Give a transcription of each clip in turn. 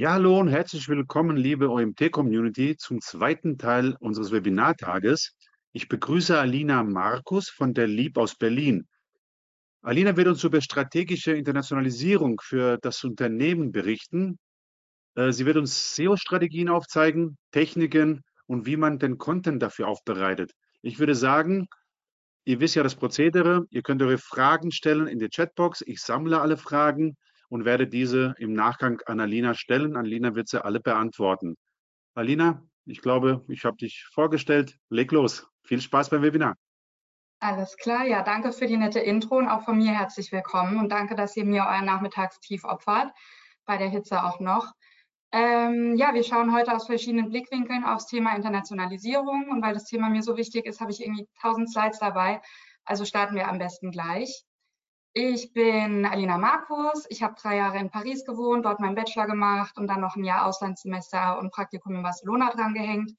Ja, hallo und herzlich willkommen, liebe OMT-Community, zum zweiten Teil unseres Webinartages. Ich begrüße Alina Markus von der LIB aus Berlin. Alina wird uns über strategische Internationalisierung für das Unternehmen berichten. Äh, sie wird uns SEO-Strategien aufzeigen, Techniken und wie man den Content dafür aufbereitet. Ich würde sagen, ihr wisst ja das Prozedere, ihr könnt eure Fragen stellen in die Chatbox. Ich sammle alle Fragen und werde diese im Nachgang an Alina stellen. Alina wird sie alle beantworten. Alina, ich glaube, ich habe dich vorgestellt. Leg los. Viel Spaß beim Webinar. Alles klar, ja, danke für die nette Intro und auch von mir herzlich willkommen und danke, dass ihr mir euer Nachmittagstief opfert, bei der Hitze auch noch. Ähm, ja, wir schauen heute aus verschiedenen Blickwinkeln aufs Thema Internationalisierung und weil das Thema mir so wichtig ist, habe ich irgendwie tausend Slides dabei, also starten wir am besten gleich. Ich bin Alina Markus. Ich habe drei Jahre in Paris gewohnt, dort meinen Bachelor gemacht und dann noch ein Jahr Auslandssemester und Praktikum in Barcelona drangehängt.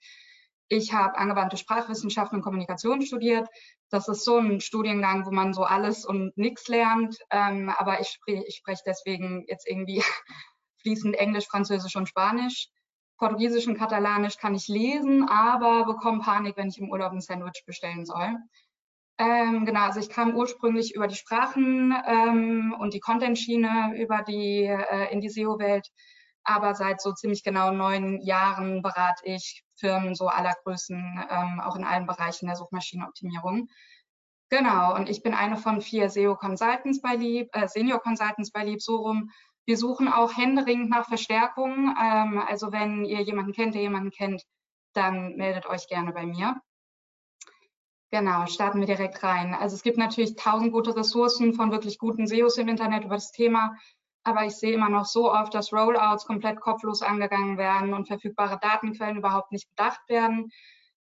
Ich habe angewandte Sprachwissenschaften und Kommunikation studiert. Das ist so ein Studiengang, wo man so alles und nichts lernt. Ähm, aber ich, sprech, ich spreche deswegen jetzt irgendwie fließend Englisch, Französisch und Spanisch. Portugiesisch und Katalanisch kann ich lesen, aber bekomme Panik, wenn ich im Urlaub ein Sandwich bestellen soll. Ähm, genau, also ich kam ursprünglich über die Sprachen ähm, und die Content-Schiene über die äh, in die SEO-Welt, aber seit so ziemlich genau neun Jahren berate ich Firmen so aller Größen, ähm, auch in allen Bereichen der Suchmaschinenoptimierung. Genau, und ich bin eine von vier SEO-Consultants bei Lieb, äh, Senior-Consultants bei Lieb, so rum. Wir suchen auch händeringend nach Verstärkung. Ähm, also wenn ihr jemanden kennt, der jemanden kennt, dann meldet euch gerne bei mir. Genau, starten wir direkt rein. Also es gibt natürlich tausend gute Ressourcen von wirklich guten SEOs im Internet über das Thema, aber ich sehe immer noch so oft, dass Rollouts komplett kopflos angegangen werden und verfügbare Datenquellen überhaupt nicht bedacht werden.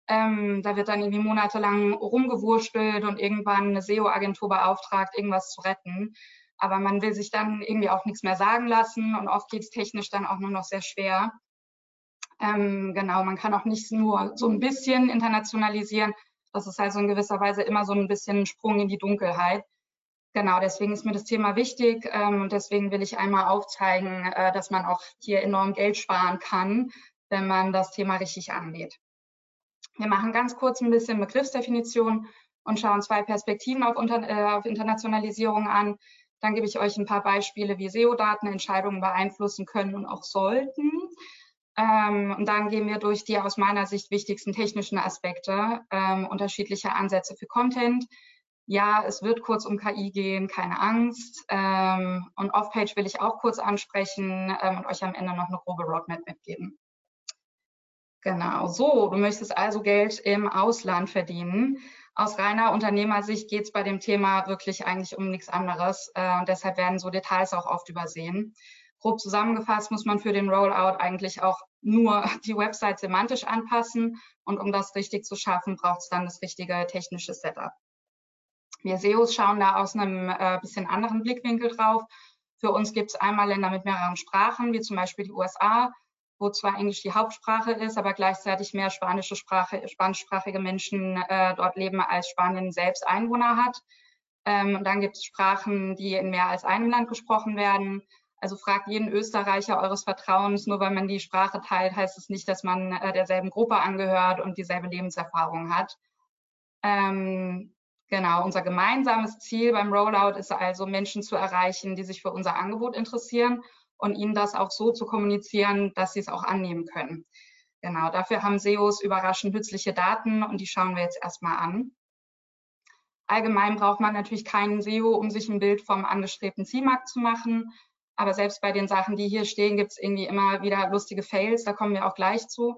Ähm, da wird dann irgendwie monatelang rumgewurstelt und irgendwann eine SEO-Agentur beauftragt, irgendwas zu retten. Aber man will sich dann irgendwie auch nichts mehr sagen lassen und oft geht es technisch dann auch nur noch sehr schwer. Ähm, genau, man kann auch nicht nur so ein bisschen internationalisieren, das ist also in gewisser Weise immer so ein bisschen ein Sprung in die Dunkelheit. Genau, deswegen ist mir das Thema wichtig ähm, und deswegen will ich einmal aufzeigen, äh, dass man auch hier enorm Geld sparen kann, wenn man das Thema richtig angeht. Wir machen ganz kurz ein bisschen Begriffsdefinition und schauen zwei Perspektiven auf, Unter äh, auf Internationalisierung an. Dann gebe ich euch ein paar Beispiele, wie SEO-Daten Entscheidungen beeinflussen können und auch sollten. Ähm, und dann gehen wir durch die aus meiner Sicht wichtigsten technischen Aspekte, ähm, unterschiedliche Ansätze für Content. Ja, es wird kurz um KI gehen, keine Angst. Ähm, und Off-Page will ich auch kurz ansprechen ähm, und euch am Ende noch eine grobe Roadmap mitgeben. Genau, so, du möchtest also Geld im Ausland verdienen. Aus reiner Unternehmersicht geht es bei dem Thema wirklich eigentlich um nichts anderes. Äh, und deshalb werden so Details auch oft übersehen. Grob zusammengefasst muss man für den Rollout eigentlich auch nur die Website semantisch anpassen und um das richtig zu schaffen, braucht es dann das richtige technische Setup. Wir SEOs schauen da aus einem äh, bisschen anderen Blickwinkel drauf. Für uns gibt es einmal Länder mit mehreren Sprachen, wie zum Beispiel die USA, wo zwar Englisch die Hauptsprache ist, aber gleichzeitig mehr spanische Sprache, spanischsprachige Menschen äh, dort leben, als Spanien selbst Einwohner hat. Ähm, dann gibt es Sprachen, die in mehr als einem Land gesprochen werden. Also fragt jeden Österreicher eures Vertrauens, nur weil man die Sprache teilt, heißt es nicht, dass man äh, derselben Gruppe angehört und dieselbe Lebenserfahrung hat. Ähm, genau, unser gemeinsames Ziel beim Rollout ist also, Menschen zu erreichen, die sich für unser Angebot interessieren und ihnen das auch so zu kommunizieren, dass sie es auch annehmen können. Genau, dafür haben SEOs überraschend nützliche Daten und die schauen wir jetzt erstmal an. Allgemein braucht man natürlich keinen SEO, um sich ein Bild vom angestrebten Zielmarkt zu machen. Aber selbst bei den Sachen, die hier stehen, gibt es irgendwie immer wieder lustige Fails. Da kommen wir auch gleich zu.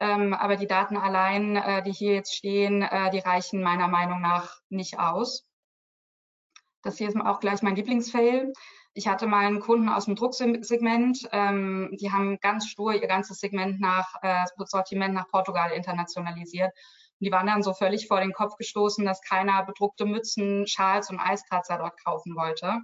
Ähm, aber die Daten allein, äh, die hier jetzt stehen, äh, die reichen meiner Meinung nach nicht aus. Das hier ist auch gleich mein Lieblingsfail. Ich hatte mal einen Kunden aus dem Drucksegment, ähm, die haben ganz stur ihr ganzes Segment nach äh, Sortiment nach Portugal internationalisiert. Und die waren dann so völlig vor den Kopf gestoßen, dass keiner bedruckte Mützen, Schals und Eiskratzer dort kaufen wollte.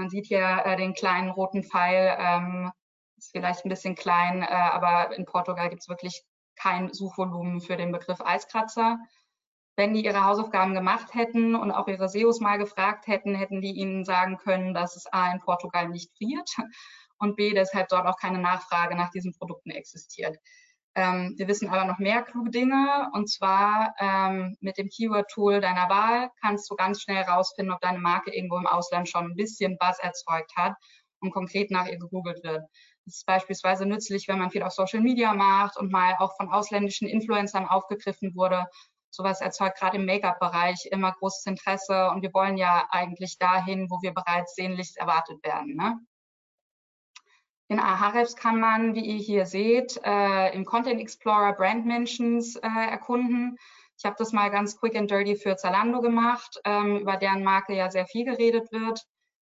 Man sieht hier äh, den kleinen roten Pfeil, ähm, ist vielleicht ein bisschen klein, äh, aber in Portugal gibt es wirklich kein Suchvolumen für den Begriff Eiskratzer. Wenn die ihre Hausaufgaben gemacht hätten und auch ihre SEOs mal gefragt hätten, hätten die ihnen sagen können, dass es A in Portugal nicht friert und B, deshalb dort auch keine Nachfrage nach diesen Produkten existiert. Ähm, wir wissen aber noch mehr kluge Dinge und zwar ähm, mit dem Keyword-Tool deiner Wahl kannst du ganz schnell herausfinden, ob deine Marke irgendwo im Ausland schon ein bisschen Buzz erzeugt hat und konkret nach ihr gegoogelt wird. Das ist beispielsweise nützlich, wenn man viel auf Social Media macht und mal auch von ausländischen Influencern aufgegriffen wurde. Sowas erzeugt gerade im Make-up-Bereich immer großes Interesse und wir wollen ja eigentlich dahin, wo wir bereits sehnlichst erwartet werden. Ne? In Ahrefs kann man, wie ihr hier seht, äh, im Content Explorer Brand Mentions äh, erkunden. Ich habe das mal ganz quick and dirty für Zalando gemacht, ähm, über deren Marke ja sehr viel geredet wird.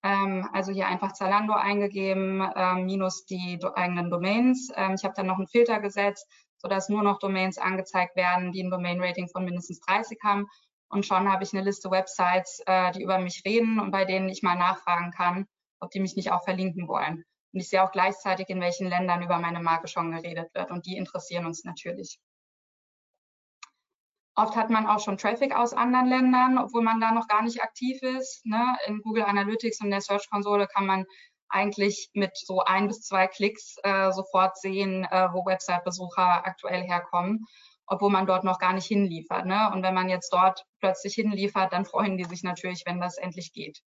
Ähm, also hier einfach Zalando eingegeben, ähm, minus die do eigenen Domains. Ähm, ich habe dann noch einen Filter gesetzt, sodass nur noch Domains angezeigt werden, die ein Domain-Rating von mindestens 30 haben. Und schon habe ich eine Liste Websites, äh, die über mich reden und bei denen ich mal nachfragen kann, ob die mich nicht auch verlinken wollen. Und ich sehe auch gleichzeitig, in welchen Ländern über meine Marke schon geredet wird. Und die interessieren uns natürlich. Oft hat man auch schon Traffic aus anderen Ländern, obwohl man da noch gar nicht aktiv ist. Ne? In Google Analytics und der Search-Konsole kann man eigentlich mit so ein bis zwei Klicks äh, sofort sehen, äh, wo Website-Besucher aktuell herkommen, obwohl man dort noch gar nicht hinliefert. Ne? Und wenn man jetzt dort plötzlich hinliefert, dann freuen die sich natürlich, wenn das endlich geht.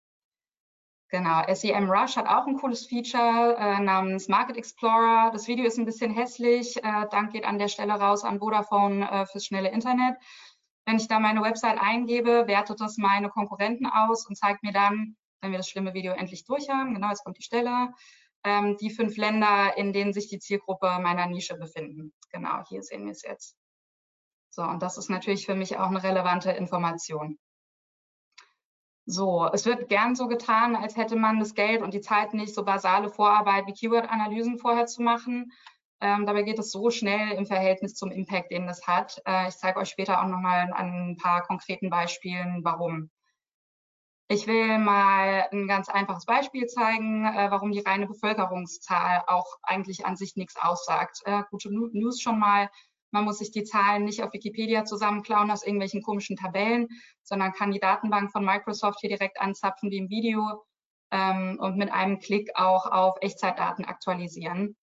Genau, SEM Rush hat auch ein cooles Feature äh, namens Market Explorer. Das Video ist ein bisschen hässlich. Äh, Dank geht an der Stelle raus an Vodafone äh, fürs schnelle Internet. Wenn ich da meine Website eingebe, wertet das meine Konkurrenten aus und zeigt mir dann, wenn wir das schlimme Video endlich durch haben, genau, jetzt kommt die Stelle, ähm, die fünf Länder, in denen sich die Zielgruppe meiner Nische befinden. Genau, hier sehen wir es jetzt. So, und das ist natürlich für mich auch eine relevante Information. So, es wird gern so getan, als hätte man das Geld und die Zeit nicht, so basale Vorarbeit wie Keyword-Analysen vorher zu machen. Ähm, dabei geht es so schnell im Verhältnis zum Impact, den das hat. Äh, ich zeige euch später auch nochmal an ein paar konkreten Beispielen, warum. Ich will mal ein ganz einfaches Beispiel zeigen, äh, warum die reine Bevölkerungszahl auch eigentlich an sich nichts aussagt. Äh, gute News schon mal. Man muss sich die Zahlen nicht auf Wikipedia zusammenklauen aus irgendwelchen komischen Tabellen, sondern kann die Datenbank von Microsoft hier direkt anzapfen wie im Video ähm, und mit einem Klick auch auf Echtzeitdaten aktualisieren.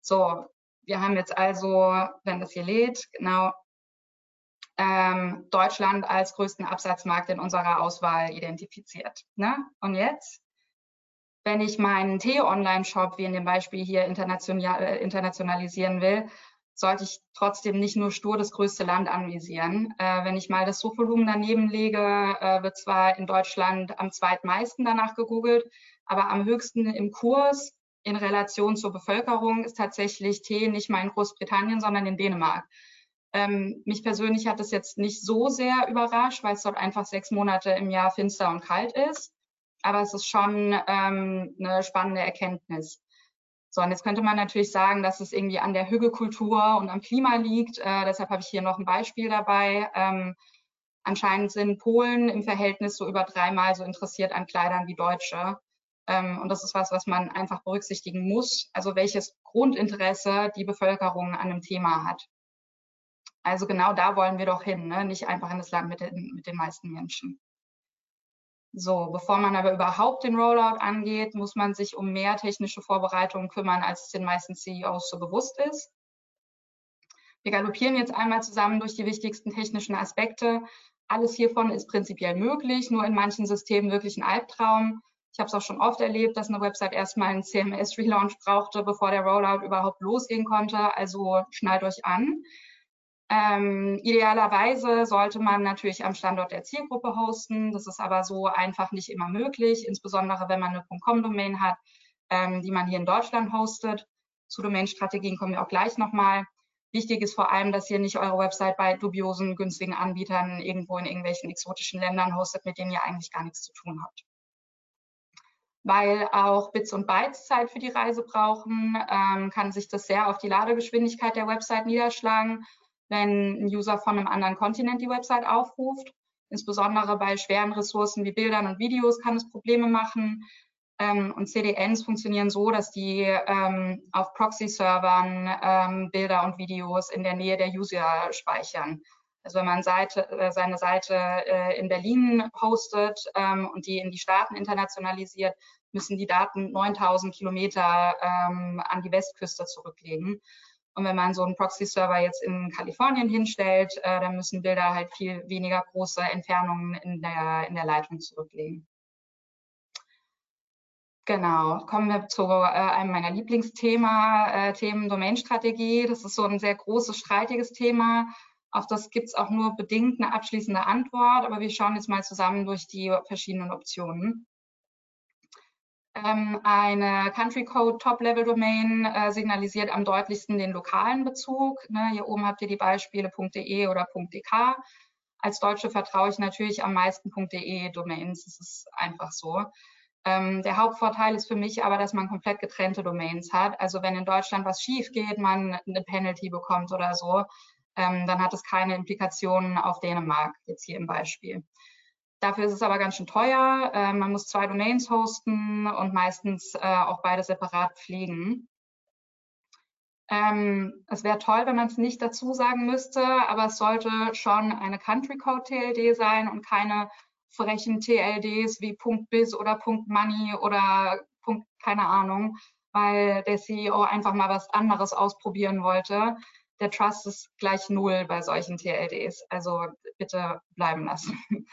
So, wir haben jetzt also, wenn das hier lädt, genau ähm, Deutschland als größten Absatzmarkt in unserer Auswahl identifiziert. Ne? Und jetzt, wenn ich meinen Tee-Online-Shop, wie in dem Beispiel hier, äh, internationalisieren will, sollte ich trotzdem nicht nur stur das größte Land anvisieren. Äh, wenn ich mal das Suchvolumen daneben lege, äh, wird zwar in Deutschland am zweitmeisten danach gegoogelt, aber am höchsten im Kurs in Relation zur Bevölkerung ist tatsächlich Tee nicht mal in Großbritannien, sondern in Dänemark. Ähm, mich persönlich hat es jetzt nicht so sehr überrascht, weil es dort einfach sechs Monate im Jahr finster und kalt ist. Aber es ist schon ähm, eine spannende Erkenntnis. So, und jetzt könnte man natürlich sagen, dass es irgendwie an der Hügelkultur und am Klima liegt. Äh, deshalb habe ich hier noch ein Beispiel dabei. Ähm, anscheinend sind Polen im Verhältnis so über dreimal so interessiert an Kleidern wie Deutsche. Ähm, und das ist was, was man einfach berücksichtigen muss. Also welches Grundinteresse die Bevölkerung an einem Thema hat. Also genau da wollen wir doch hin, ne? nicht einfach in das Land mit den, mit den meisten Menschen. So, bevor man aber überhaupt den Rollout angeht, muss man sich um mehr technische Vorbereitungen kümmern, als es den meisten CEOs so bewusst ist. Wir galoppieren jetzt einmal zusammen durch die wichtigsten technischen Aspekte. Alles hiervon ist prinzipiell möglich, nur in manchen Systemen wirklich ein Albtraum. Ich habe es auch schon oft erlebt, dass eine Website erstmal einen CMS-Relaunch brauchte, bevor der Rollout überhaupt losgehen konnte. Also schnallt euch an. Ähm, idealerweise sollte man natürlich am Standort der Zielgruppe hosten. Das ist aber so einfach nicht immer möglich, insbesondere wenn man eine .com-Domain hat, ähm, die man hier in Deutschland hostet. Zu Domain-Strategien kommen wir auch gleich nochmal. Wichtig ist vor allem, dass ihr nicht eure Website bei dubiosen, günstigen Anbietern irgendwo in irgendwelchen exotischen Ländern hostet, mit denen ihr eigentlich gar nichts zu tun habt. Weil auch Bits und Bytes Zeit für die Reise brauchen, ähm, kann sich das sehr auf die Ladegeschwindigkeit der Website niederschlagen wenn ein User von einem anderen Kontinent die Website aufruft. Insbesondere bei schweren Ressourcen wie Bildern und Videos kann es Probleme machen. Ähm, und CDNs funktionieren so, dass die ähm, auf Proxy-Servern ähm, Bilder und Videos in der Nähe der User speichern. Also wenn man Seite, äh, seine Seite äh, in Berlin postet ähm, und die in die Staaten internationalisiert, müssen die Daten 9000 Kilometer ähm, an die Westküste zurücklegen. Und wenn man so einen Proxy-Server jetzt in Kalifornien hinstellt, äh, dann müssen Bilder halt viel weniger große Entfernungen in der, in der Leitung zurücklegen. Genau, kommen wir zu äh, einem meiner Lieblingsthema, äh, Themen Domainstrategie. Das ist so ein sehr großes, streitiges Thema. Auf das gibt es auch nur bedingt eine abschließende Antwort, aber wir schauen jetzt mal zusammen durch die verschiedenen Optionen. Ähm, eine Country Code Top-Level Domain äh, signalisiert am deutlichsten den lokalen Bezug. Ne, hier oben habt ihr die Beispiele .de oder .dk. Als Deutsche vertraue ich natürlich am meisten .de Domains. Das ist einfach so. Ähm, der Hauptvorteil ist für mich aber, dass man komplett getrennte Domains hat. Also wenn in Deutschland was schief geht, man eine Penalty bekommt oder so, ähm, dann hat es keine Implikationen auf Dänemark, jetzt hier im Beispiel. Dafür ist es aber ganz schön teuer. Äh, man muss zwei Domains hosten und meistens äh, auch beide separat pflegen. Ähm, es wäre toll, wenn man es nicht dazu sagen müsste, aber es sollte schon eine Country Code TLD sein und keine frechen TLDs wie .biz oder .money oder keine Ahnung, weil der CEO einfach mal was anderes ausprobieren wollte. Der Trust ist gleich null bei solchen TLDs. Also bitte bleiben lassen.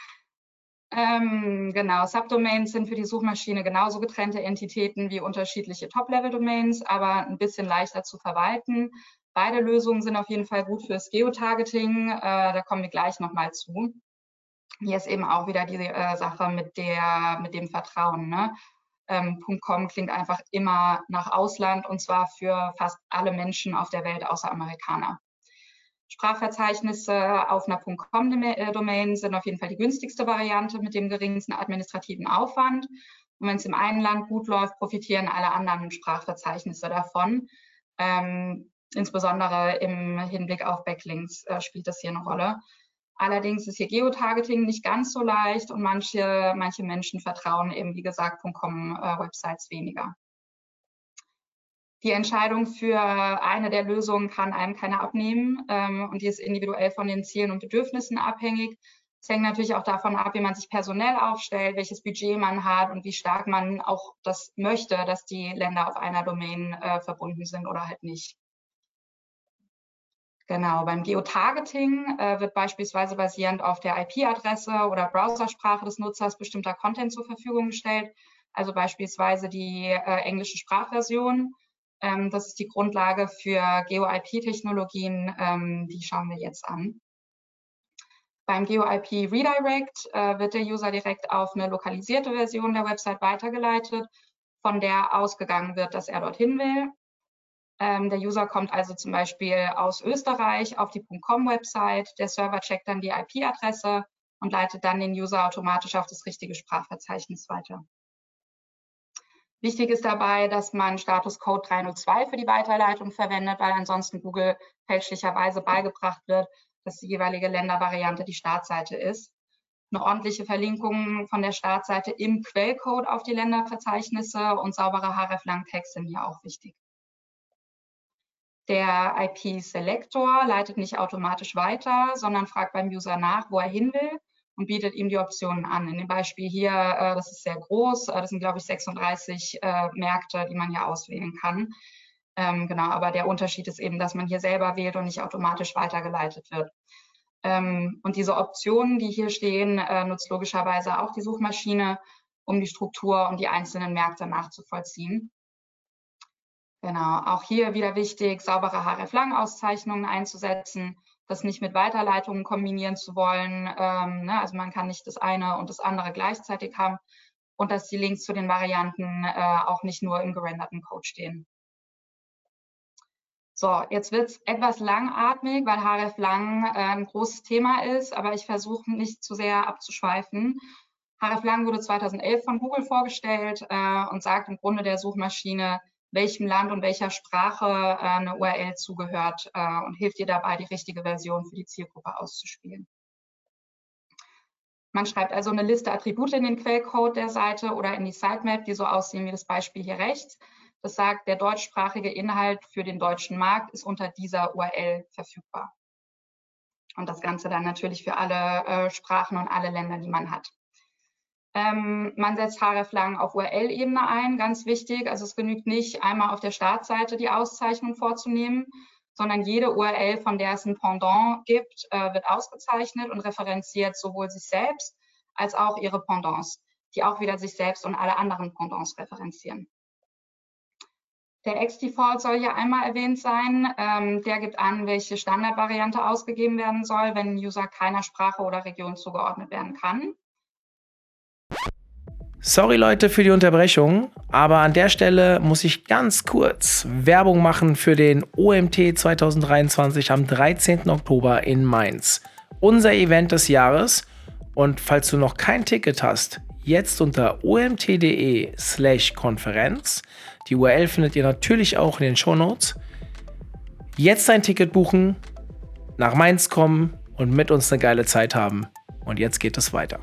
Ähm, genau, Subdomains sind für die Suchmaschine genauso getrennte Entitäten wie unterschiedliche Top-Level-Domains, aber ein bisschen leichter zu verwalten. Beide Lösungen sind auf jeden Fall gut fürs Geotargeting. Äh, da kommen wir gleich nochmal zu. Hier ist eben auch wieder die äh, Sache mit, der, mit dem Vertrauen. Ne? Ähm, .com klingt einfach immer nach Ausland und zwar für fast alle Menschen auf der Welt außer Amerikaner. Sprachverzeichnisse auf einer .com-Domain äh, sind auf jeden Fall die günstigste Variante mit dem geringsten administrativen Aufwand. Und wenn es im einen Land gut läuft, profitieren alle anderen Sprachverzeichnisse davon. Ähm, insbesondere im Hinblick auf Backlinks äh, spielt das hier eine Rolle. Allerdings ist hier Geotargeting nicht ganz so leicht und manche, manche Menschen vertrauen eben, wie gesagt, .com-Websites äh, weniger. Die Entscheidung für eine der Lösungen kann einem keiner abnehmen ähm, und die ist individuell von den Zielen und Bedürfnissen abhängig. Es hängt natürlich auch davon ab, wie man sich personell aufstellt, welches Budget man hat und wie stark man auch das möchte, dass die Länder auf einer Domain äh, verbunden sind oder halt nicht. Genau, beim Geotargeting äh, wird beispielsweise basierend auf der IP-Adresse oder Browsersprache des Nutzers bestimmter Content zur Verfügung gestellt, also beispielsweise die äh, englische Sprachversion. Ähm, das ist die Grundlage für Geo-IP-Technologien, ähm, die schauen wir jetzt an. Beim Geo-IP Redirect äh, wird der User direkt auf eine lokalisierte Version der Website weitergeleitet, von der ausgegangen wird, dass er dorthin will. Ähm, der User kommt also zum Beispiel aus Österreich auf die .com-Website. Der Server checkt dann die IP-Adresse und leitet dann den User automatisch auf das richtige Sprachverzeichnis weiter. Wichtig ist dabei, dass man Status Code 302 für die Weiterleitung verwendet, weil ansonsten Google fälschlicherweise beigebracht wird, dass die jeweilige Ländervariante die Startseite ist. Eine ordentliche Verlinkung von der Startseite im Quellcode auf die Länderverzeichnisse und saubere href-Lang-Text sind hier auch wichtig. Der IP-Selector leitet nicht automatisch weiter, sondern fragt beim User nach, wo er hin will und bietet ihm die Optionen an. In dem Beispiel hier, äh, das ist sehr groß, äh, das sind, glaube ich, 36 äh, Märkte, die man hier auswählen kann. Ähm, genau, aber der Unterschied ist eben, dass man hier selber wählt und nicht automatisch weitergeleitet wird. Ähm, und diese Optionen, die hier stehen, äh, nutzt logischerweise auch die Suchmaschine, um die Struktur und die einzelnen Märkte nachzuvollziehen. Genau, auch hier wieder wichtig, saubere href-Lang-Auszeichnungen einzusetzen, das nicht mit Weiterleitungen kombinieren zu wollen. Ähm, ne? Also man kann nicht das eine und das andere gleichzeitig haben und dass die Links zu den Varianten äh, auch nicht nur im gerenderten Code stehen. So, jetzt wird es etwas langatmig, weil href-Lang äh, ein großes Thema ist, aber ich versuche nicht zu sehr abzuschweifen. href-Lang wurde 2011 von Google vorgestellt äh, und sagt im Grunde der Suchmaschine, welchem Land und welcher Sprache äh, eine URL zugehört äh, und hilft dir dabei, die richtige Version für die Zielgruppe auszuspielen. Man schreibt also eine Liste Attribute in den Quellcode der Seite oder in die Sitemap, die so aussehen wie das Beispiel hier rechts. Das sagt, der deutschsprachige Inhalt für den deutschen Markt ist unter dieser URL verfügbar. Und das Ganze dann natürlich für alle äh, Sprachen und alle Länder, die man hat. Ähm, man setzt hreflang auf URL-Ebene ein, ganz wichtig. Also es genügt nicht, einmal auf der Startseite die Auszeichnung vorzunehmen, sondern jede URL, von der es ein Pendant gibt, äh, wird ausgezeichnet und referenziert sowohl sich selbst als auch ihre Pendants, die auch wieder sich selbst und alle anderen Pendants referenzieren. Der Ex-Default soll hier einmal erwähnt sein. Ähm, der gibt an, welche Standardvariante ausgegeben werden soll, wenn ein User keiner Sprache oder Region zugeordnet werden kann. Sorry Leute für die Unterbrechung, aber an der Stelle muss ich ganz kurz Werbung machen für den OMT 2023 am 13. Oktober in Mainz. Unser Event des Jahres. Und falls du noch kein Ticket hast, jetzt unter omt.de slash Konferenz. Die URL findet ihr natürlich auch in den Show Notes. Jetzt ein Ticket buchen, nach Mainz kommen und mit uns eine geile Zeit haben. Und jetzt geht es weiter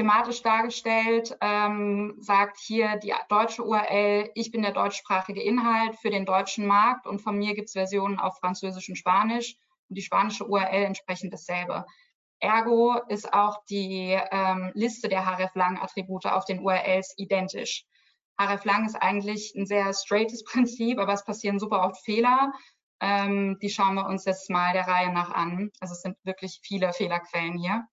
schematisch dargestellt, ähm, sagt hier die deutsche URL, ich bin der deutschsprachige Inhalt für den deutschen Markt und von mir gibt es Versionen auf Französisch und Spanisch und die spanische URL entsprechend dasselbe. Ergo ist auch die ähm, Liste der hreflang-Attribute auf den URLs identisch. hreflang ist eigentlich ein sehr straightes Prinzip, aber es passieren super oft Fehler. Ähm, die schauen wir uns jetzt mal der Reihe nach an. Also es sind wirklich viele Fehlerquellen hier.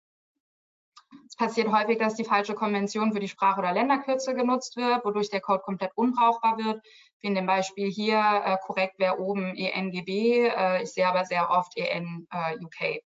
Passiert häufig, dass die falsche Konvention für die Sprach- oder Länderkürze genutzt wird, wodurch der Code komplett unbrauchbar wird. Wie in dem Beispiel hier, äh, korrekt wäre oben ENGB, äh, ich sehe aber sehr oft EN äh.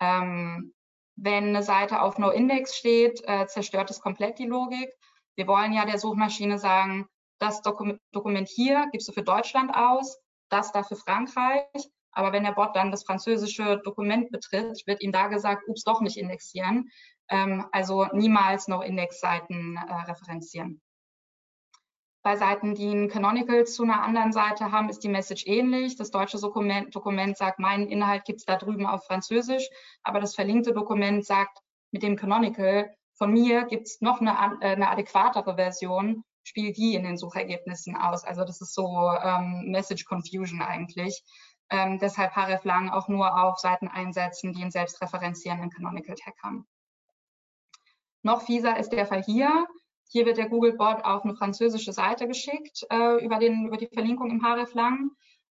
Ähm, wenn eine Seite auf No-Index steht, äh, zerstört es komplett die Logik. Wir wollen ja der Suchmaschine sagen, das Dokument hier gibst du für Deutschland aus, das da für Frankreich aber wenn der Bot dann das französische Dokument betritt, wird ihm da gesagt, ups, doch nicht indexieren. Ähm, also niemals noch Indexseiten äh, referenzieren. Bei Seiten, die ein Canonical zu einer anderen Seite haben, ist die Message ähnlich. Das deutsche Dokument, Dokument sagt, meinen Inhalt gibt es da drüben auf Französisch, aber das verlinkte Dokument sagt mit dem Canonical, von mir gibt es noch eine, äh, eine adäquatere Version, spiel die in den Suchergebnissen aus. Also das ist so ähm, Message Confusion eigentlich. Ähm, deshalb href lang auch nur auf Seiten einsetzen, die einen selbstreferenzierenden Canonical Tag haben. Noch fieser ist der Fall hier. Hier wird der Googlebot auf eine französische Seite geschickt äh, über, den, über die Verlinkung im href lang,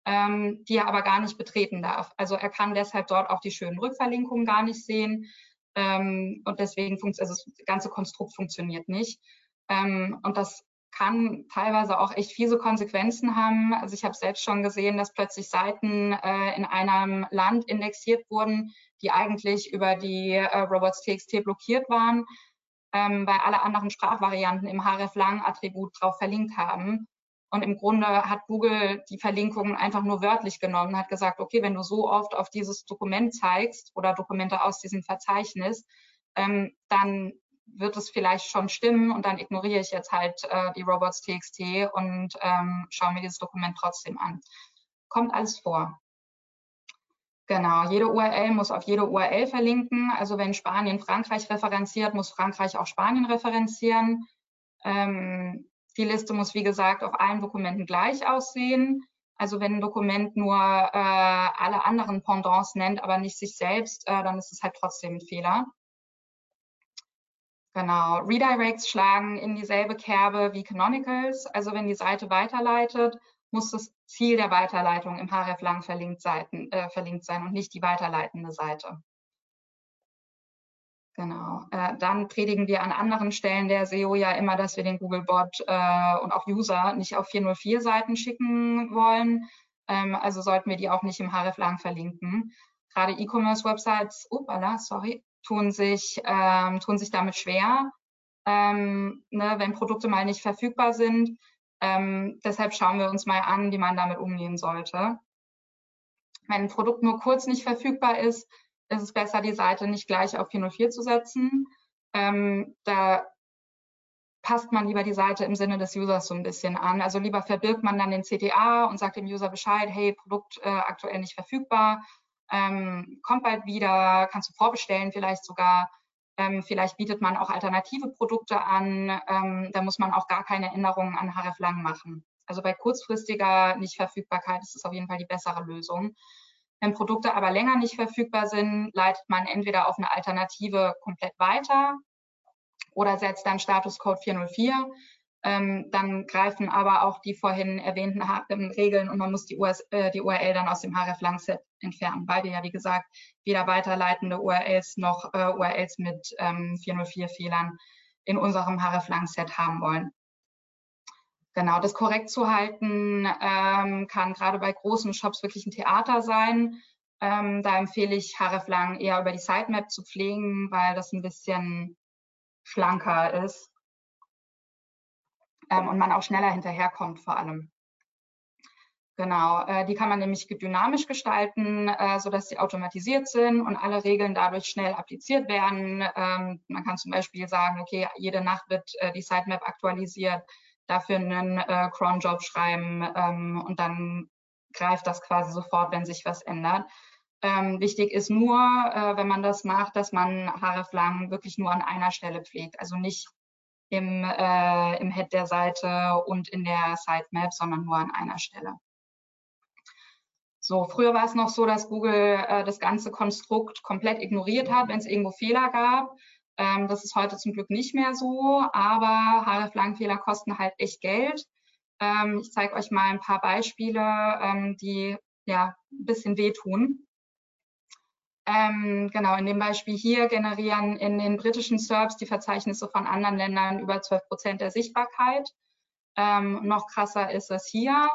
ähm, die er aber gar nicht betreten darf. Also er kann deshalb dort auch die schönen Rückverlinkungen gar nicht sehen. Ähm, und deswegen funktioniert also das ganze Konstrukt funktioniert nicht. Ähm, und das kann teilweise auch echt fiese Konsequenzen haben. Also ich habe selbst schon gesehen, dass plötzlich Seiten äh, in einem Land indexiert wurden, die eigentlich über die äh, Robots.txt blockiert waren, ähm, weil alle anderen Sprachvarianten im href-lang-Attribut drauf verlinkt haben. Und im Grunde hat Google die Verlinkungen einfach nur wörtlich genommen, hat gesagt, okay, wenn du so oft auf dieses Dokument zeigst oder Dokumente aus diesem Verzeichnis, ähm, dann wird es vielleicht schon stimmen und dann ignoriere ich jetzt halt äh, die Robots.txt und ähm, schaue mir dieses Dokument trotzdem an. Kommt alles vor. Genau, jede URL muss auf jede URL verlinken. Also wenn Spanien Frankreich referenziert, muss Frankreich auch Spanien referenzieren. Ähm, die Liste muss, wie gesagt, auf allen Dokumenten gleich aussehen. Also wenn ein Dokument nur äh, alle anderen Pendants nennt, aber nicht sich selbst, äh, dann ist es halt trotzdem ein Fehler. Genau, Redirects schlagen in dieselbe Kerbe wie Canonicals. Also wenn die Seite weiterleitet, muss das Ziel der Weiterleitung im href-lang verlinkt, äh, verlinkt, sein und nicht die weiterleitende Seite. Genau. Äh, dann predigen wir an anderen Stellen der SEO ja immer, dass wir den Googlebot äh, und auch User nicht auf 404 Seiten schicken wollen. Ähm, also sollten wir die auch nicht im href-lang verlinken. Gerade E-Commerce-Websites, upala, sorry, tun sich, ähm, tun sich damit schwer, ähm, ne, wenn Produkte mal nicht verfügbar sind. Ähm, deshalb schauen wir uns mal an, wie man damit umgehen sollte. Wenn ein Produkt nur kurz nicht verfügbar ist, ist es besser, die Seite nicht gleich auf 404 zu setzen. Ähm, da passt man lieber die Seite im Sinne des Users so ein bisschen an. Also lieber verbirgt man dann den CTA und sagt dem User Bescheid, hey, Produkt äh, aktuell nicht verfügbar ähm, kommt bald wieder, kannst du vorbestellen vielleicht sogar. Ähm, vielleicht bietet man auch alternative Produkte an. Ähm, da muss man auch gar keine Änderungen an href lang machen. Also bei kurzfristiger Nichtverfügbarkeit ist es auf jeden Fall die bessere Lösung. Wenn Produkte aber länger nicht verfügbar sind, leitet man entweder auf eine Alternative komplett weiter oder setzt dann Status Code 404. Ähm, dann greifen aber auch die vorhin erwähnten ähm, Regeln und man muss die, US, äh, die URL dann aus dem href-Lang-Set entfernen, weil wir ja, wie gesagt, weder weiterleitende URLs noch äh, URLs mit ähm, 404-Fehlern in unserem href-Lang-Set haben wollen. Genau, das korrekt zu halten ähm, kann gerade bei großen Shops wirklich ein Theater sein. Ähm, da empfehle ich href-Lang eher über die Sitemap zu pflegen, weil das ein bisschen schlanker ist ähm, und man auch schneller hinterherkommt vor allem. Genau, äh, die kann man nämlich dynamisch gestalten, äh, sodass sie automatisiert sind und alle Regeln dadurch schnell appliziert werden. Ähm, man kann zum Beispiel sagen, okay, jede Nacht wird äh, die Sitemap aktualisiert, dafür einen äh, Cron-Job schreiben ähm, und dann greift das quasi sofort, wenn sich was ändert. Ähm, wichtig ist nur, äh, wenn man das macht, dass man href-lang wirklich nur an einer Stelle pflegt, also nicht im, äh, im Head der Seite und in der Sitemap, sondern nur an einer Stelle. So, früher war es noch so, dass Google äh, das ganze Konstrukt komplett ignoriert hat, wenn es irgendwo Fehler gab. Ähm, das ist heute zum Glück nicht mehr so, aber href-Lang-Fehler kosten halt echt Geld. Ähm, ich zeige euch mal ein paar Beispiele, ähm, die ja ein bisschen wehtun. Ähm, genau, in dem Beispiel hier generieren in den britischen SERPs die Verzeichnisse von anderen Ländern über 12 Prozent der Sichtbarkeit. Ähm, noch krasser ist es hier,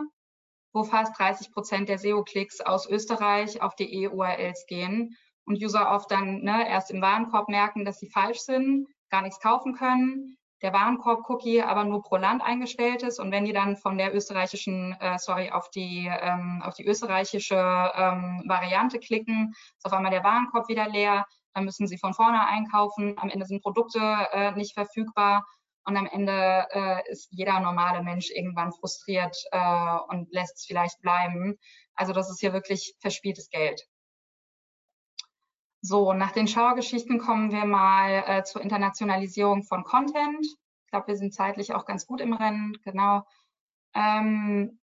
wo fast 30 Prozent der SEO-Klicks aus Österreich auf die EU-URLs gehen und User oft dann ne, erst im Warenkorb merken, dass sie falsch sind, gar nichts kaufen können, der Warenkorb-Cookie aber nur pro Land eingestellt ist und wenn die dann von der österreichischen, äh, sorry, auf die, ähm, auf die österreichische ähm, Variante klicken, ist auf einmal der Warenkorb wieder leer, dann müssen sie von vorne einkaufen, am Ende sind Produkte äh, nicht verfügbar und am Ende äh, ist jeder normale Mensch irgendwann frustriert äh, und lässt es vielleicht bleiben. Also das ist hier wirklich verspieltes Geld. So, nach den Schauergeschichten kommen wir mal äh, zur Internationalisierung von Content. Ich glaube, wir sind zeitlich auch ganz gut im Rennen, genau. Ähm,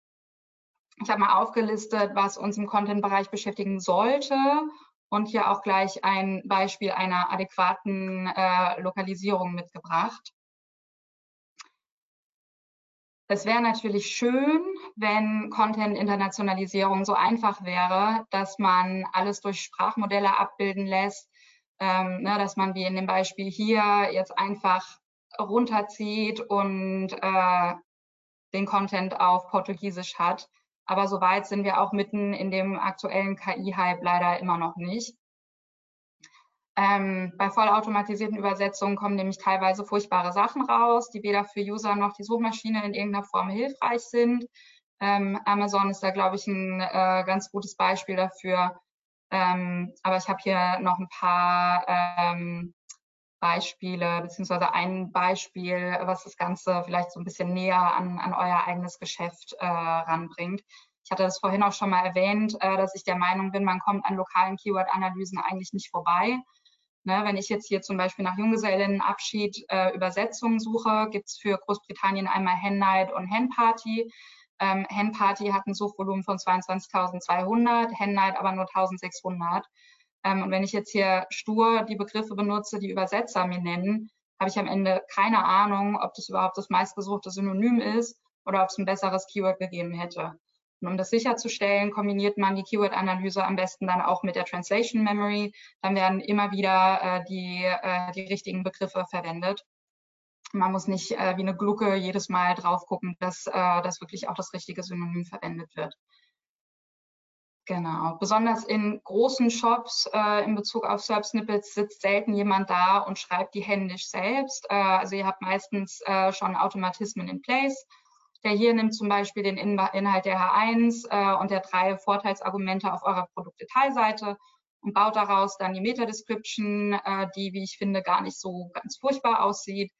ich habe mal aufgelistet, was uns im Content-Bereich beschäftigen sollte und hier auch gleich ein Beispiel einer adäquaten äh, Lokalisierung mitgebracht. Es wäre natürlich schön, wenn Content-Internationalisierung so einfach wäre, dass man alles durch Sprachmodelle abbilden lässt, ähm, ne, dass man wie in dem Beispiel hier jetzt einfach runterzieht und äh, den Content auf Portugiesisch hat. Aber so weit sind wir auch mitten in dem aktuellen KI-Hype leider immer noch nicht. Ähm, bei vollautomatisierten Übersetzungen kommen nämlich teilweise furchtbare Sachen raus, die weder für User noch die Suchmaschine in irgendeiner Form hilfreich sind. Ähm, Amazon ist da, glaube ich, ein äh, ganz gutes Beispiel dafür. Ähm, aber ich habe hier noch ein paar ähm, Beispiele, beziehungsweise ein Beispiel, was das Ganze vielleicht so ein bisschen näher an, an euer eigenes Geschäft äh, ranbringt. Ich hatte das vorhin auch schon mal erwähnt, äh, dass ich der Meinung bin, man kommt an lokalen Keyword-Analysen eigentlich nicht vorbei. Ne, wenn ich jetzt hier zum Beispiel nach Junggesellinnenabschied äh, Übersetzungen suche, gibt es für Großbritannien einmal Hen Night und Hen Party. Ähm, Hen Party hat ein Suchvolumen von 22.200, Hen Night aber nur 1.600. Ähm, und wenn ich jetzt hier stur die Begriffe benutze, die Übersetzer mir nennen, habe ich am Ende keine Ahnung, ob das überhaupt das meistgesuchte Synonym ist oder ob es ein besseres Keyword gegeben hätte. Und um das sicherzustellen, kombiniert man die Keyword-Analyse am besten dann auch mit der Translation Memory. Dann werden immer wieder äh, die, äh, die richtigen Begriffe verwendet. Man muss nicht äh, wie eine Glucke jedes Mal drauf gucken, dass, äh, dass wirklich auch das richtige Synonym verwendet wird. Genau. Besonders in großen Shops äh, in Bezug auf SERP-Snippets sitzt selten jemand da und schreibt die händisch selbst. Äh, also ihr habt meistens äh, schon Automatismen in place der hier nimmt zum Beispiel den Inhalt der H1 äh, und der drei Vorteilsargumente auf eurer Produktdetailseite und baut daraus dann die Meta-Description, äh, die, wie ich finde, gar nicht so ganz furchtbar aussieht.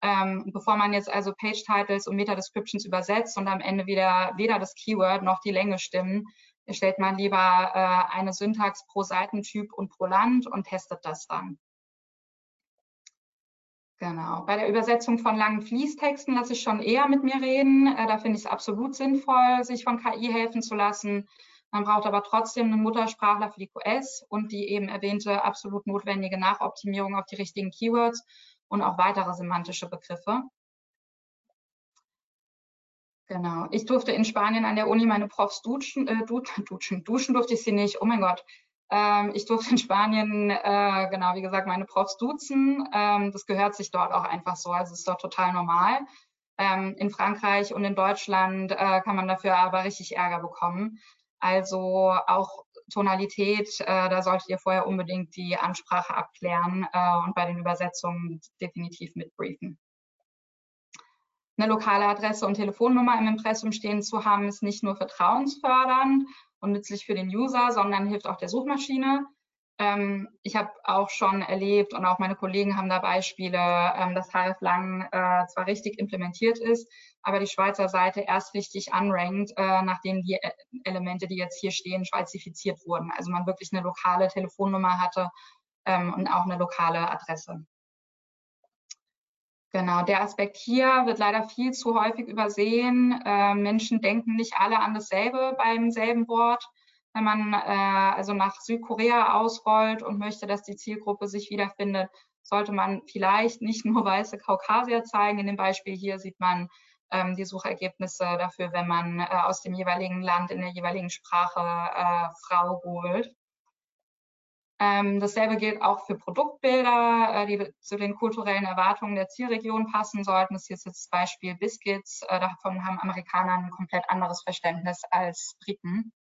Ähm, bevor man jetzt also Page-Titles und Meta-Descriptions übersetzt und am Ende wieder weder das Keyword noch die Länge stimmen, erstellt man lieber äh, eine Syntax pro Seitentyp und pro Land und testet das dann. Genau. Bei der Übersetzung von langen Fließtexten lasse ich schon eher mit mir reden. Äh, da finde ich es absolut sinnvoll, sich von KI helfen zu lassen. Man braucht aber trotzdem einen Muttersprachler für die QS und die eben erwähnte absolut notwendige Nachoptimierung auf die richtigen Keywords und auch weitere semantische Begriffe. Genau. Ich durfte in Spanien an der Uni meine Profs duschen, äh, duschen, duschen durfte ich sie nicht. Oh mein Gott. Ähm, ich durfte in Spanien, äh, genau, wie gesagt, meine Profs duzen. Ähm, das gehört sich dort auch einfach so. Also es ist dort total normal. Ähm, in Frankreich und in Deutschland äh, kann man dafür aber richtig Ärger bekommen. Also auch Tonalität, äh, da solltet ihr vorher unbedingt die Ansprache abklären äh, und bei den Übersetzungen definitiv mitbriefen. Eine lokale Adresse und Telefonnummer im Impressum stehen zu haben, ist nicht nur vertrauensfördernd und nützlich für den User, sondern hilft auch der Suchmaschine. Ähm, ich habe auch schon erlebt und auch meine Kollegen haben da Beispiele, ähm, dass HF Lang äh, zwar richtig implementiert ist, aber die Schweizer Seite erst richtig unrankt, äh, nachdem die äh, Elemente, die jetzt hier stehen, schweizifiziert wurden. Also man wirklich eine lokale Telefonnummer hatte ähm, und auch eine lokale Adresse. Genau, der Aspekt hier wird leider viel zu häufig übersehen. Äh, Menschen denken nicht alle an dasselbe beim selben Wort. Wenn man äh, also nach Südkorea ausrollt und möchte, dass die Zielgruppe sich wiederfindet, sollte man vielleicht nicht nur weiße Kaukasier zeigen. In dem Beispiel hier sieht man ähm, die Suchergebnisse dafür, wenn man äh, aus dem jeweiligen Land in der jeweiligen Sprache äh, Frau holt. Ähm, dasselbe gilt auch für Produktbilder, äh, die zu den kulturellen Erwartungen der Zielregion passen sollten. Das hier ist jetzt das Beispiel Biscuits. Äh, davon haben Amerikaner ein komplett anderes Verständnis als Briten.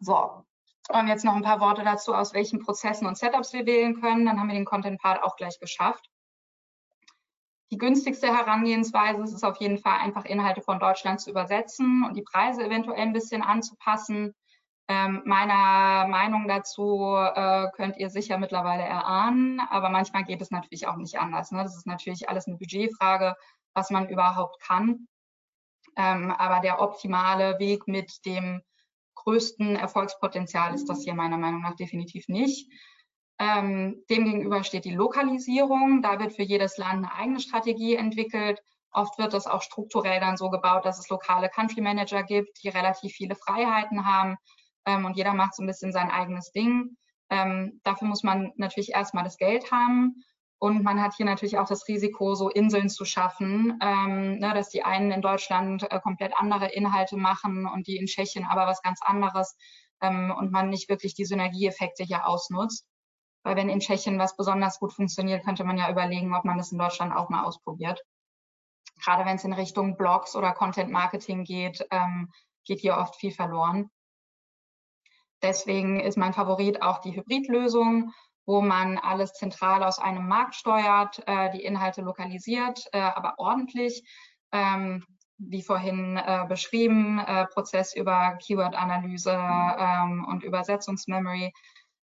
So, und jetzt noch ein paar Worte dazu, aus welchen Prozessen und Setups wir wählen können. Dann haben wir den Content-Part auch gleich geschafft. Die günstigste Herangehensweise ist es auf jeden Fall, einfach Inhalte von Deutschland zu übersetzen und die Preise eventuell ein bisschen anzupassen. Ähm, meiner Meinung dazu äh, könnt ihr sicher mittlerweile erahnen, aber manchmal geht es natürlich auch nicht anders. Ne? Das ist natürlich alles eine Budgetfrage, was man überhaupt kann. Ähm, aber der optimale Weg mit dem größten Erfolgspotenzial ist das hier meiner Meinung nach definitiv nicht. Ähm, demgegenüber steht die Lokalisierung. Da wird für jedes Land eine eigene Strategie entwickelt. Oft wird das auch strukturell dann so gebaut, dass es lokale Country Manager gibt, die relativ viele Freiheiten haben, ähm, und jeder macht so ein bisschen sein eigenes Ding. Ähm, dafür muss man natürlich erstmal das Geld haben und man hat hier natürlich auch das Risiko, so Inseln zu schaffen, ähm, ne, dass die einen in Deutschland äh, komplett andere Inhalte machen und die in Tschechien aber was ganz anderes ähm, und man nicht wirklich die Synergieeffekte hier ausnutzt. Weil wenn in Tschechien was besonders gut funktioniert, könnte man ja überlegen, ob man das in Deutschland auch mal ausprobiert. Gerade wenn es in Richtung Blogs oder Content Marketing geht, ähm, geht hier oft viel verloren. Deswegen ist mein Favorit auch die Hybridlösung, wo man alles zentral aus einem Markt steuert, äh, die Inhalte lokalisiert, äh, aber ordentlich. Ähm, wie vorhin äh, beschrieben, äh, Prozess über Keyword-Analyse ähm, und Übersetzungsmemory.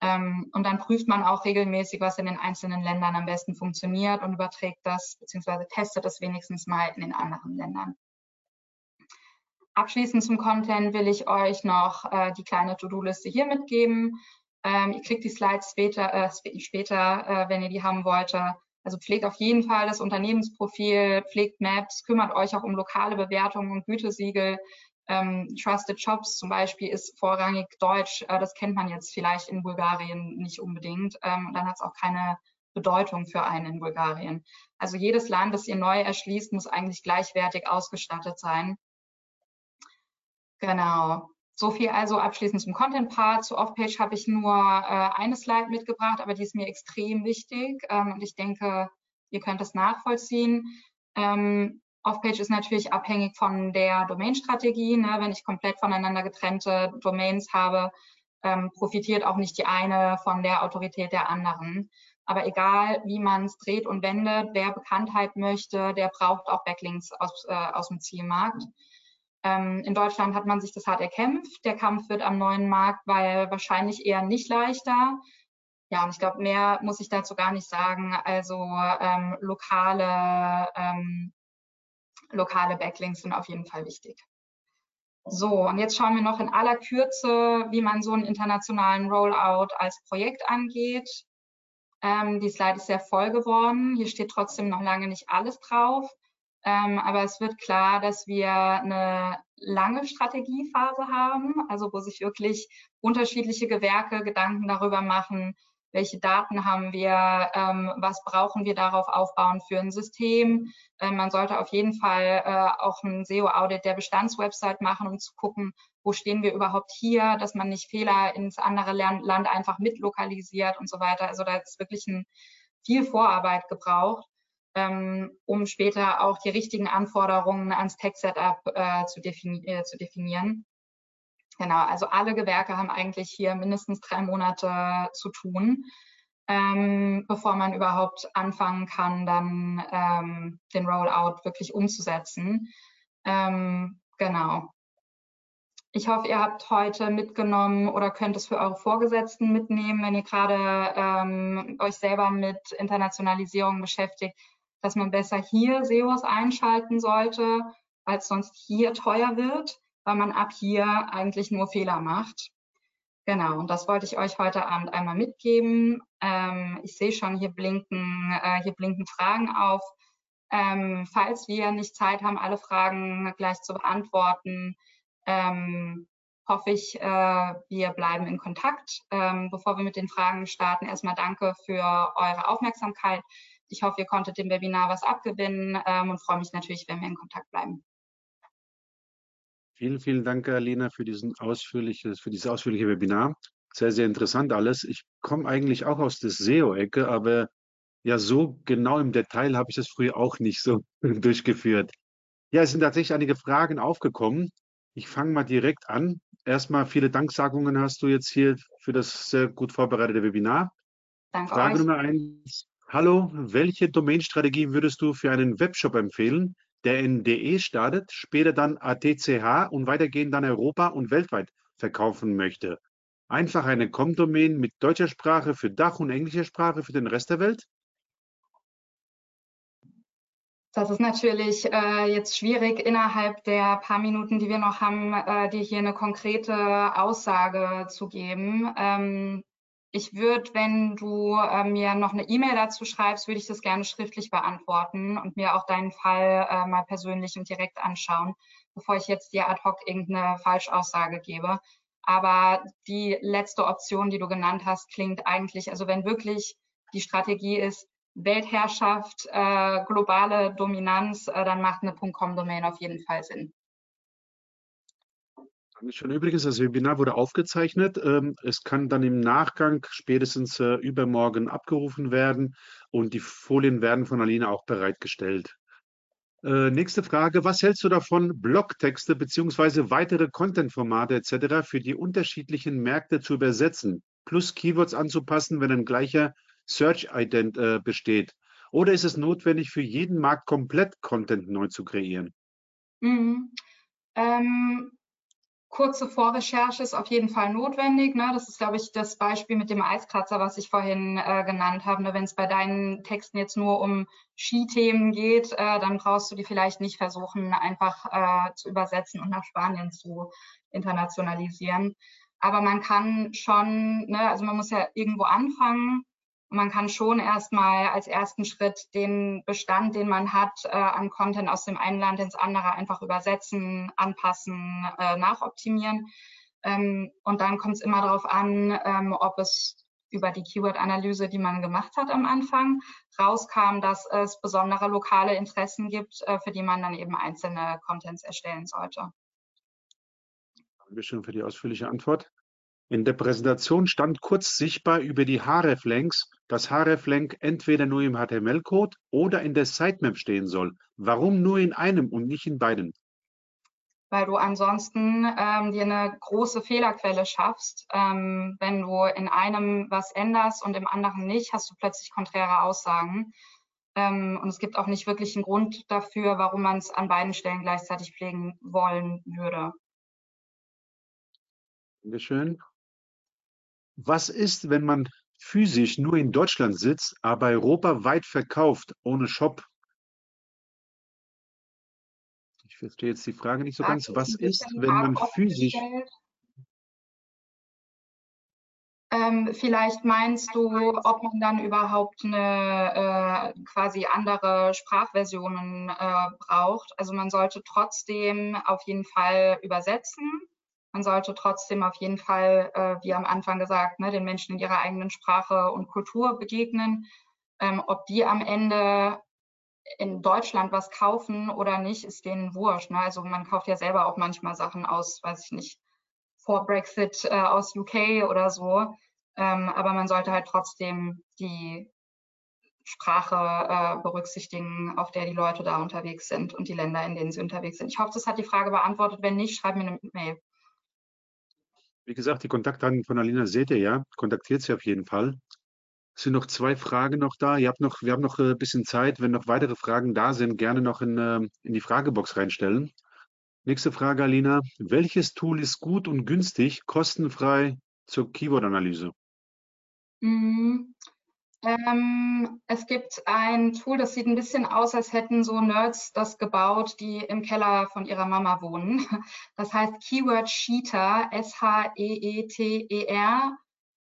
Ähm, und dann prüft man auch regelmäßig, was in den einzelnen Ländern am besten funktioniert und überträgt das bzw. testet es wenigstens mal in den anderen Ländern. Abschließend zum Content will ich euch noch äh, die kleine To-Do-Liste hier mitgeben. Ähm, ihr kriegt die Slides später, äh, später äh, wenn ihr die haben wollt. Also pflegt auf jeden Fall das Unternehmensprofil, pflegt Maps, kümmert euch auch um lokale Bewertungen und Gütesiegel. Ähm, Trusted Shops zum Beispiel ist vorrangig Deutsch. Äh, das kennt man jetzt vielleicht in Bulgarien nicht unbedingt. Ähm, dann hat es auch keine Bedeutung für einen in Bulgarien. Also jedes Land, das ihr neu erschließt, muss eigentlich gleichwertig ausgestattet sein. Genau. So viel also abschließend zum Content-Part. Zu Off-Page habe ich nur äh, eine Slide mitgebracht, aber die ist mir extrem wichtig ähm, und ich denke, ihr könnt es nachvollziehen. Ähm, Off-Page ist natürlich abhängig von der Domain-Strategie. Ne? Wenn ich komplett voneinander getrennte Domains habe, ähm, profitiert auch nicht die eine von der Autorität der anderen. Aber egal, wie man es dreht und wendet, wer Bekanntheit möchte, der braucht auch Backlinks aus, äh, aus dem Zielmarkt. Ähm, in Deutschland hat man sich das hart erkämpft. Der Kampf wird am neuen Markt, weil wahrscheinlich eher nicht leichter. Ja, und ich glaube, mehr muss ich dazu gar nicht sagen. Also ähm, lokale, ähm, lokale Backlinks sind auf jeden Fall wichtig. So, und jetzt schauen wir noch in aller Kürze, wie man so einen internationalen Rollout als Projekt angeht. Ähm, die Slide ist sehr voll geworden. Hier steht trotzdem noch lange nicht alles drauf. Ähm, aber es wird klar, dass wir eine lange Strategiephase haben, also wo sich wirklich unterschiedliche Gewerke Gedanken darüber machen, welche Daten haben wir, ähm, was brauchen wir darauf aufbauen für ein System. Ähm, man sollte auf jeden Fall äh, auch ein SEO-Audit der Bestandswebsite machen, um zu gucken, wo stehen wir überhaupt hier, dass man nicht Fehler ins andere Land einfach mitlokalisiert und so weiter. Also da ist wirklich ein, viel Vorarbeit gebraucht, um später auch die richtigen Anforderungen ans Tech-Setup äh, zu, defini äh, zu definieren. Genau, also alle Gewerke haben eigentlich hier mindestens drei Monate zu tun, ähm, bevor man überhaupt anfangen kann, dann ähm, den Rollout wirklich umzusetzen. Ähm, genau. Ich hoffe, ihr habt heute mitgenommen oder könnt es für eure Vorgesetzten mitnehmen, wenn ihr gerade ähm, euch selber mit Internationalisierung beschäftigt, dass man besser hier SEOs einschalten sollte, als sonst hier teuer wird weil man ab hier eigentlich nur Fehler macht. Genau, und das wollte ich euch heute Abend einmal mitgeben. Ähm, ich sehe schon, hier blinken, äh, hier blinken Fragen auf. Ähm, falls wir nicht Zeit haben, alle Fragen gleich zu beantworten, ähm, hoffe ich, äh, wir bleiben in Kontakt. Ähm, bevor wir mit den Fragen starten, erstmal danke für eure Aufmerksamkeit. Ich hoffe, ihr konntet dem Webinar was abgewinnen ähm, und freue mich natürlich, wenn wir in Kontakt bleiben. Vielen, vielen Dank, Alena, für, diesen ausführliches, für dieses ausführliche Webinar. Sehr, sehr interessant alles. Ich komme eigentlich auch aus der SEO-Ecke, aber ja, so genau im Detail habe ich das früher auch nicht so durchgeführt. Ja, es sind tatsächlich einige Fragen aufgekommen. Ich fange mal direkt an. Erstmal viele Danksagungen hast du jetzt hier für das sehr gut vorbereitete Webinar. Danke Frage euch. Nummer eins. Hallo, welche Domainstrategie würdest du für einen Webshop empfehlen, der in DE startet, später dann ATCH und weitergehend dann Europa und weltweit verkaufen möchte. Einfach eine Com-Domain mit deutscher Sprache für Dach und englischer Sprache für den Rest der Welt? Das ist natürlich äh, jetzt schwierig, innerhalb der paar Minuten, die wir noch haben, äh, dir hier eine konkrete Aussage zu geben. Ähm, ich würde, wenn du äh, mir noch eine E-Mail dazu schreibst, würde ich das gerne schriftlich beantworten und mir auch deinen Fall äh, mal persönlich und direkt anschauen, bevor ich jetzt dir ad hoc irgendeine Falschaussage gebe. Aber die letzte Option, die du genannt hast, klingt eigentlich, also wenn wirklich die Strategie ist, Weltherrschaft, äh, globale Dominanz, äh, dann macht eine .com-Domain auf jeden Fall Sinn. Dankeschön. Übrigens, das Webinar wurde aufgezeichnet. Ähm, es kann dann im Nachgang spätestens äh, übermorgen abgerufen werden und die Folien werden von Alina auch bereitgestellt. Äh, nächste Frage. Was hältst du davon, Blogtexte bzw. weitere Content-Formate etc. für die unterschiedlichen Märkte zu übersetzen, plus Keywords anzupassen, wenn ein gleicher Search-Ident äh, besteht? Oder ist es notwendig, für jeden Markt komplett Content neu zu kreieren? Mhm. Ähm, kurze Vorrecherche ist auf jeden Fall notwendig. Ne? Das ist, glaube ich, das Beispiel mit dem Eiskratzer, was ich vorhin äh, genannt habe. Ne? Wenn es bei deinen Texten jetzt nur um Skithemen geht, äh, dann brauchst du die vielleicht nicht versuchen, einfach äh, zu übersetzen und nach Spanien zu internationalisieren. Aber man kann schon, ne, also man muss ja irgendwo anfangen man kann schon erstmal als ersten Schritt den Bestand, den man hat, äh, an Content aus dem einen Land ins andere einfach übersetzen, anpassen, äh, nachoptimieren. Ähm, und dann kommt es immer darauf an, ähm, ob es über die Keyword-Analyse, die man gemacht hat am Anfang, rauskam, dass es besondere lokale Interessen gibt, äh, für die man dann eben einzelne Contents erstellen sollte. Dankeschön für die ausführliche Antwort. In der Präsentation stand kurz sichtbar über die href-Links, dass href-Link entweder nur im HTML-Code oder in der Sitemap stehen soll. Warum nur in einem und nicht in beiden? Weil du ansonsten ähm, dir eine große Fehlerquelle schaffst. Ähm, wenn du in einem was änderst und im anderen nicht, hast du plötzlich konträre Aussagen. Ähm, und es gibt auch nicht wirklich einen Grund dafür, warum man es an beiden Stellen gleichzeitig pflegen wollen würde. Dankeschön. Was ist, wenn man physisch nur in Deutschland sitzt, aber europaweit verkauft, ohne Shop? Ich verstehe jetzt die Frage nicht so ganz. Was ist, wenn man physisch Ähm, vielleicht meinst du, ob man dann überhaupt eine äh, quasi andere Sprachversionen äh, braucht. Also man sollte trotzdem auf jeden Fall übersetzen. Man sollte trotzdem auf jeden Fall, äh, wie am Anfang gesagt, ne, den Menschen in ihrer eigenen Sprache und Kultur begegnen. Ähm, ob die am Ende in Deutschland was kaufen oder nicht, ist denen wurscht. Ne? Also man kauft ja selber auch manchmal Sachen aus, weiß ich nicht, vor Brexit äh, aus UK oder so. Ähm, aber man sollte halt trotzdem die Sprache äh, berücksichtigen, auf der die Leute da unterwegs sind und die Länder, in denen sie unterwegs sind. Ich hoffe, das hat die Frage beantwortet. Wenn nicht, schreibt mir eine Mail. Wie gesagt, die Kontaktdaten von Alina seht ihr ja. Kontaktiert sie auf jeden Fall. Es sind noch zwei Fragen noch da. Ihr habt noch, wir haben noch ein äh, bisschen Zeit. Wenn noch weitere Fragen da sind, gerne noch in, ähm, in die Fragebox reinstellen. Nächste Frage, Alina. Welches Tool ist gut und günstig, kostenfrei zur Keyword-Analyse? Ähm, es gibt ein Tool, das sieht ein bisschen aus, als hätten so Nerds das gebaut, die im Keller von ihrer Mama wohnen. Das heißt Keyword Sheeter, S-H-E-E-T-E-R.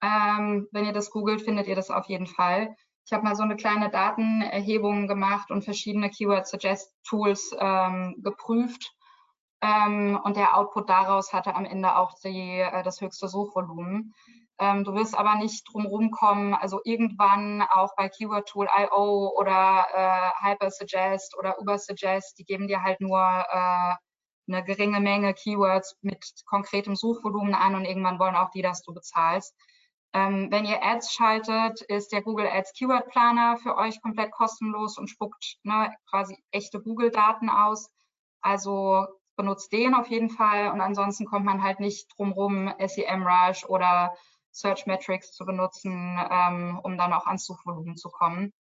Ähm, wenn ihr das googelt, findet ihr das auf jeden Fall. Ich habe mal so eine kleine Datenerhebung gemacht und verschiedene Keyword Suggest Tools ähm, geprüft. Ähm, und der Output daraus hatte am Ende auch die, äh, das höchste Suchvolumen. Ähm, du wirst aber nicht drumherum kommen, also irgendwann auch bei Keyword Tool IO oder äh, Hypersuggest oder Ubersuggest, die geben dir halt nur äh, eine geringe Menge Keywords mit konkretem Suchvolumen an und irgendwann wollen auch die, dass du bezahlst. Ähm, wenn ihr Ads schaltet, ist der Google Ads Keyword Planer für euch komplett kostenlos und spuckt ne, quasi echte Google-Daten aus. Also benutzt den auf jeden Fall und ansonsten kommt man halt nicht drumrum, SEMrush oder Search Metrics zu benutzen, ähm, um dann auch ans Suchvolumen zu kommen.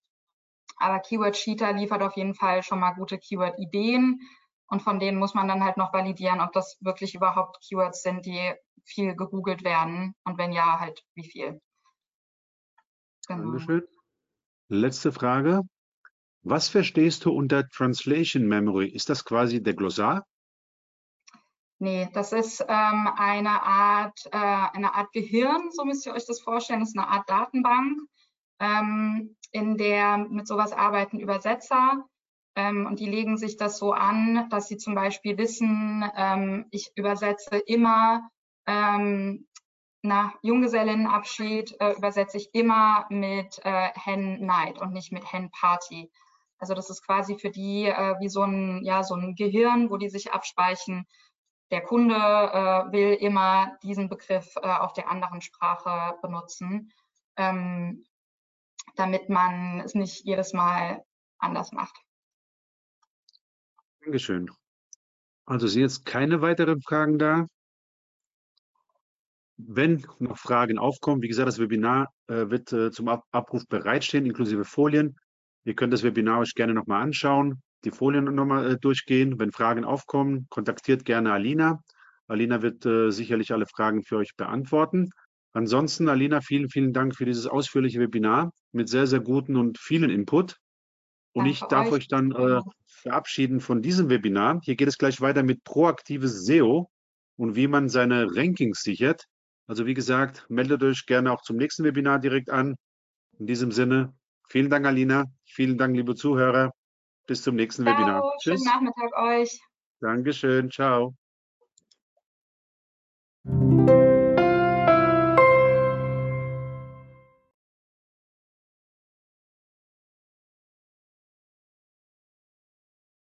Aber Keyword Cheater liefert auf jeden Fall schon mal gute Keyword-Ideen und von denen muss man dann halt noch validieren, ob das wirklich überhaupt Keywords sind, die viel gegoogelt werden und wenn ja, halt wie viel. Genau. Dankeschön. Letzte Frage. Was verstehst du unter Translation Memory? Ist das quasi der Glossar? Nee, das ist ähm, eine, Art, äh, eine Art Gehirn, so müsst ihr euch das vorstellen. Das ist eine Art Datenbank, ähm, in der mit sowas arbeiten Übersetzer. Ähm, und die legen sich das so an, dass sie zum Beispiel wissen, ähm, ich übersetze immer ähm, nach Junggesellinnenabschied äh, übersetze ich immer mit äh, Hen Night und nicht mit Hen Party. Also das ist quasi für die äh, wie so ein, ja, so ein Gehirn, wo die sich abspeichen. Der Kunde äh, will immer diesen Begriff äh, auf der anderen Sprache benutzen, ähm, damit man es nicht jedes Mal anders macht. Dankeschön. Also sind jetzt keine weiteren Fragen da. Wenn noch Fragen aufkommen, wie gesagt, das Webinar äh, wird äh, zum Ab Abruf bereitstehen, inklusive Folien. Ihr könnt das Webinar euch gerne nochmal anschauen, die Folien nochmal äh, durchgehen. Wenn Fragen aufkommen, kontaktiert gerne Alina. Alina wird äh, sicherlich alle Fragen für euch beantworten. Ansonsten, Alina, vielen, vielen Dank für dieses ausführliche Webinar mit sehr, sehr guten und vielen Input. Und Danke ich darf euch, euch dann äh, verabschieden von diesem Webinar. Hier geht es gleich weiter mit proaktives SEO und wie man seine Rankings sichert. Also wie gesagt, meldet euch gerne auch zum nächsten Webinar direkt an. In diesem Sinne, vielen Dank, Alina. Vielen Dank, liebe Zuhörer. Bis zum nächsten Ciao, Webinar. Tschüss. Schönen Nachmittag euch. Dankeschön. Ciao.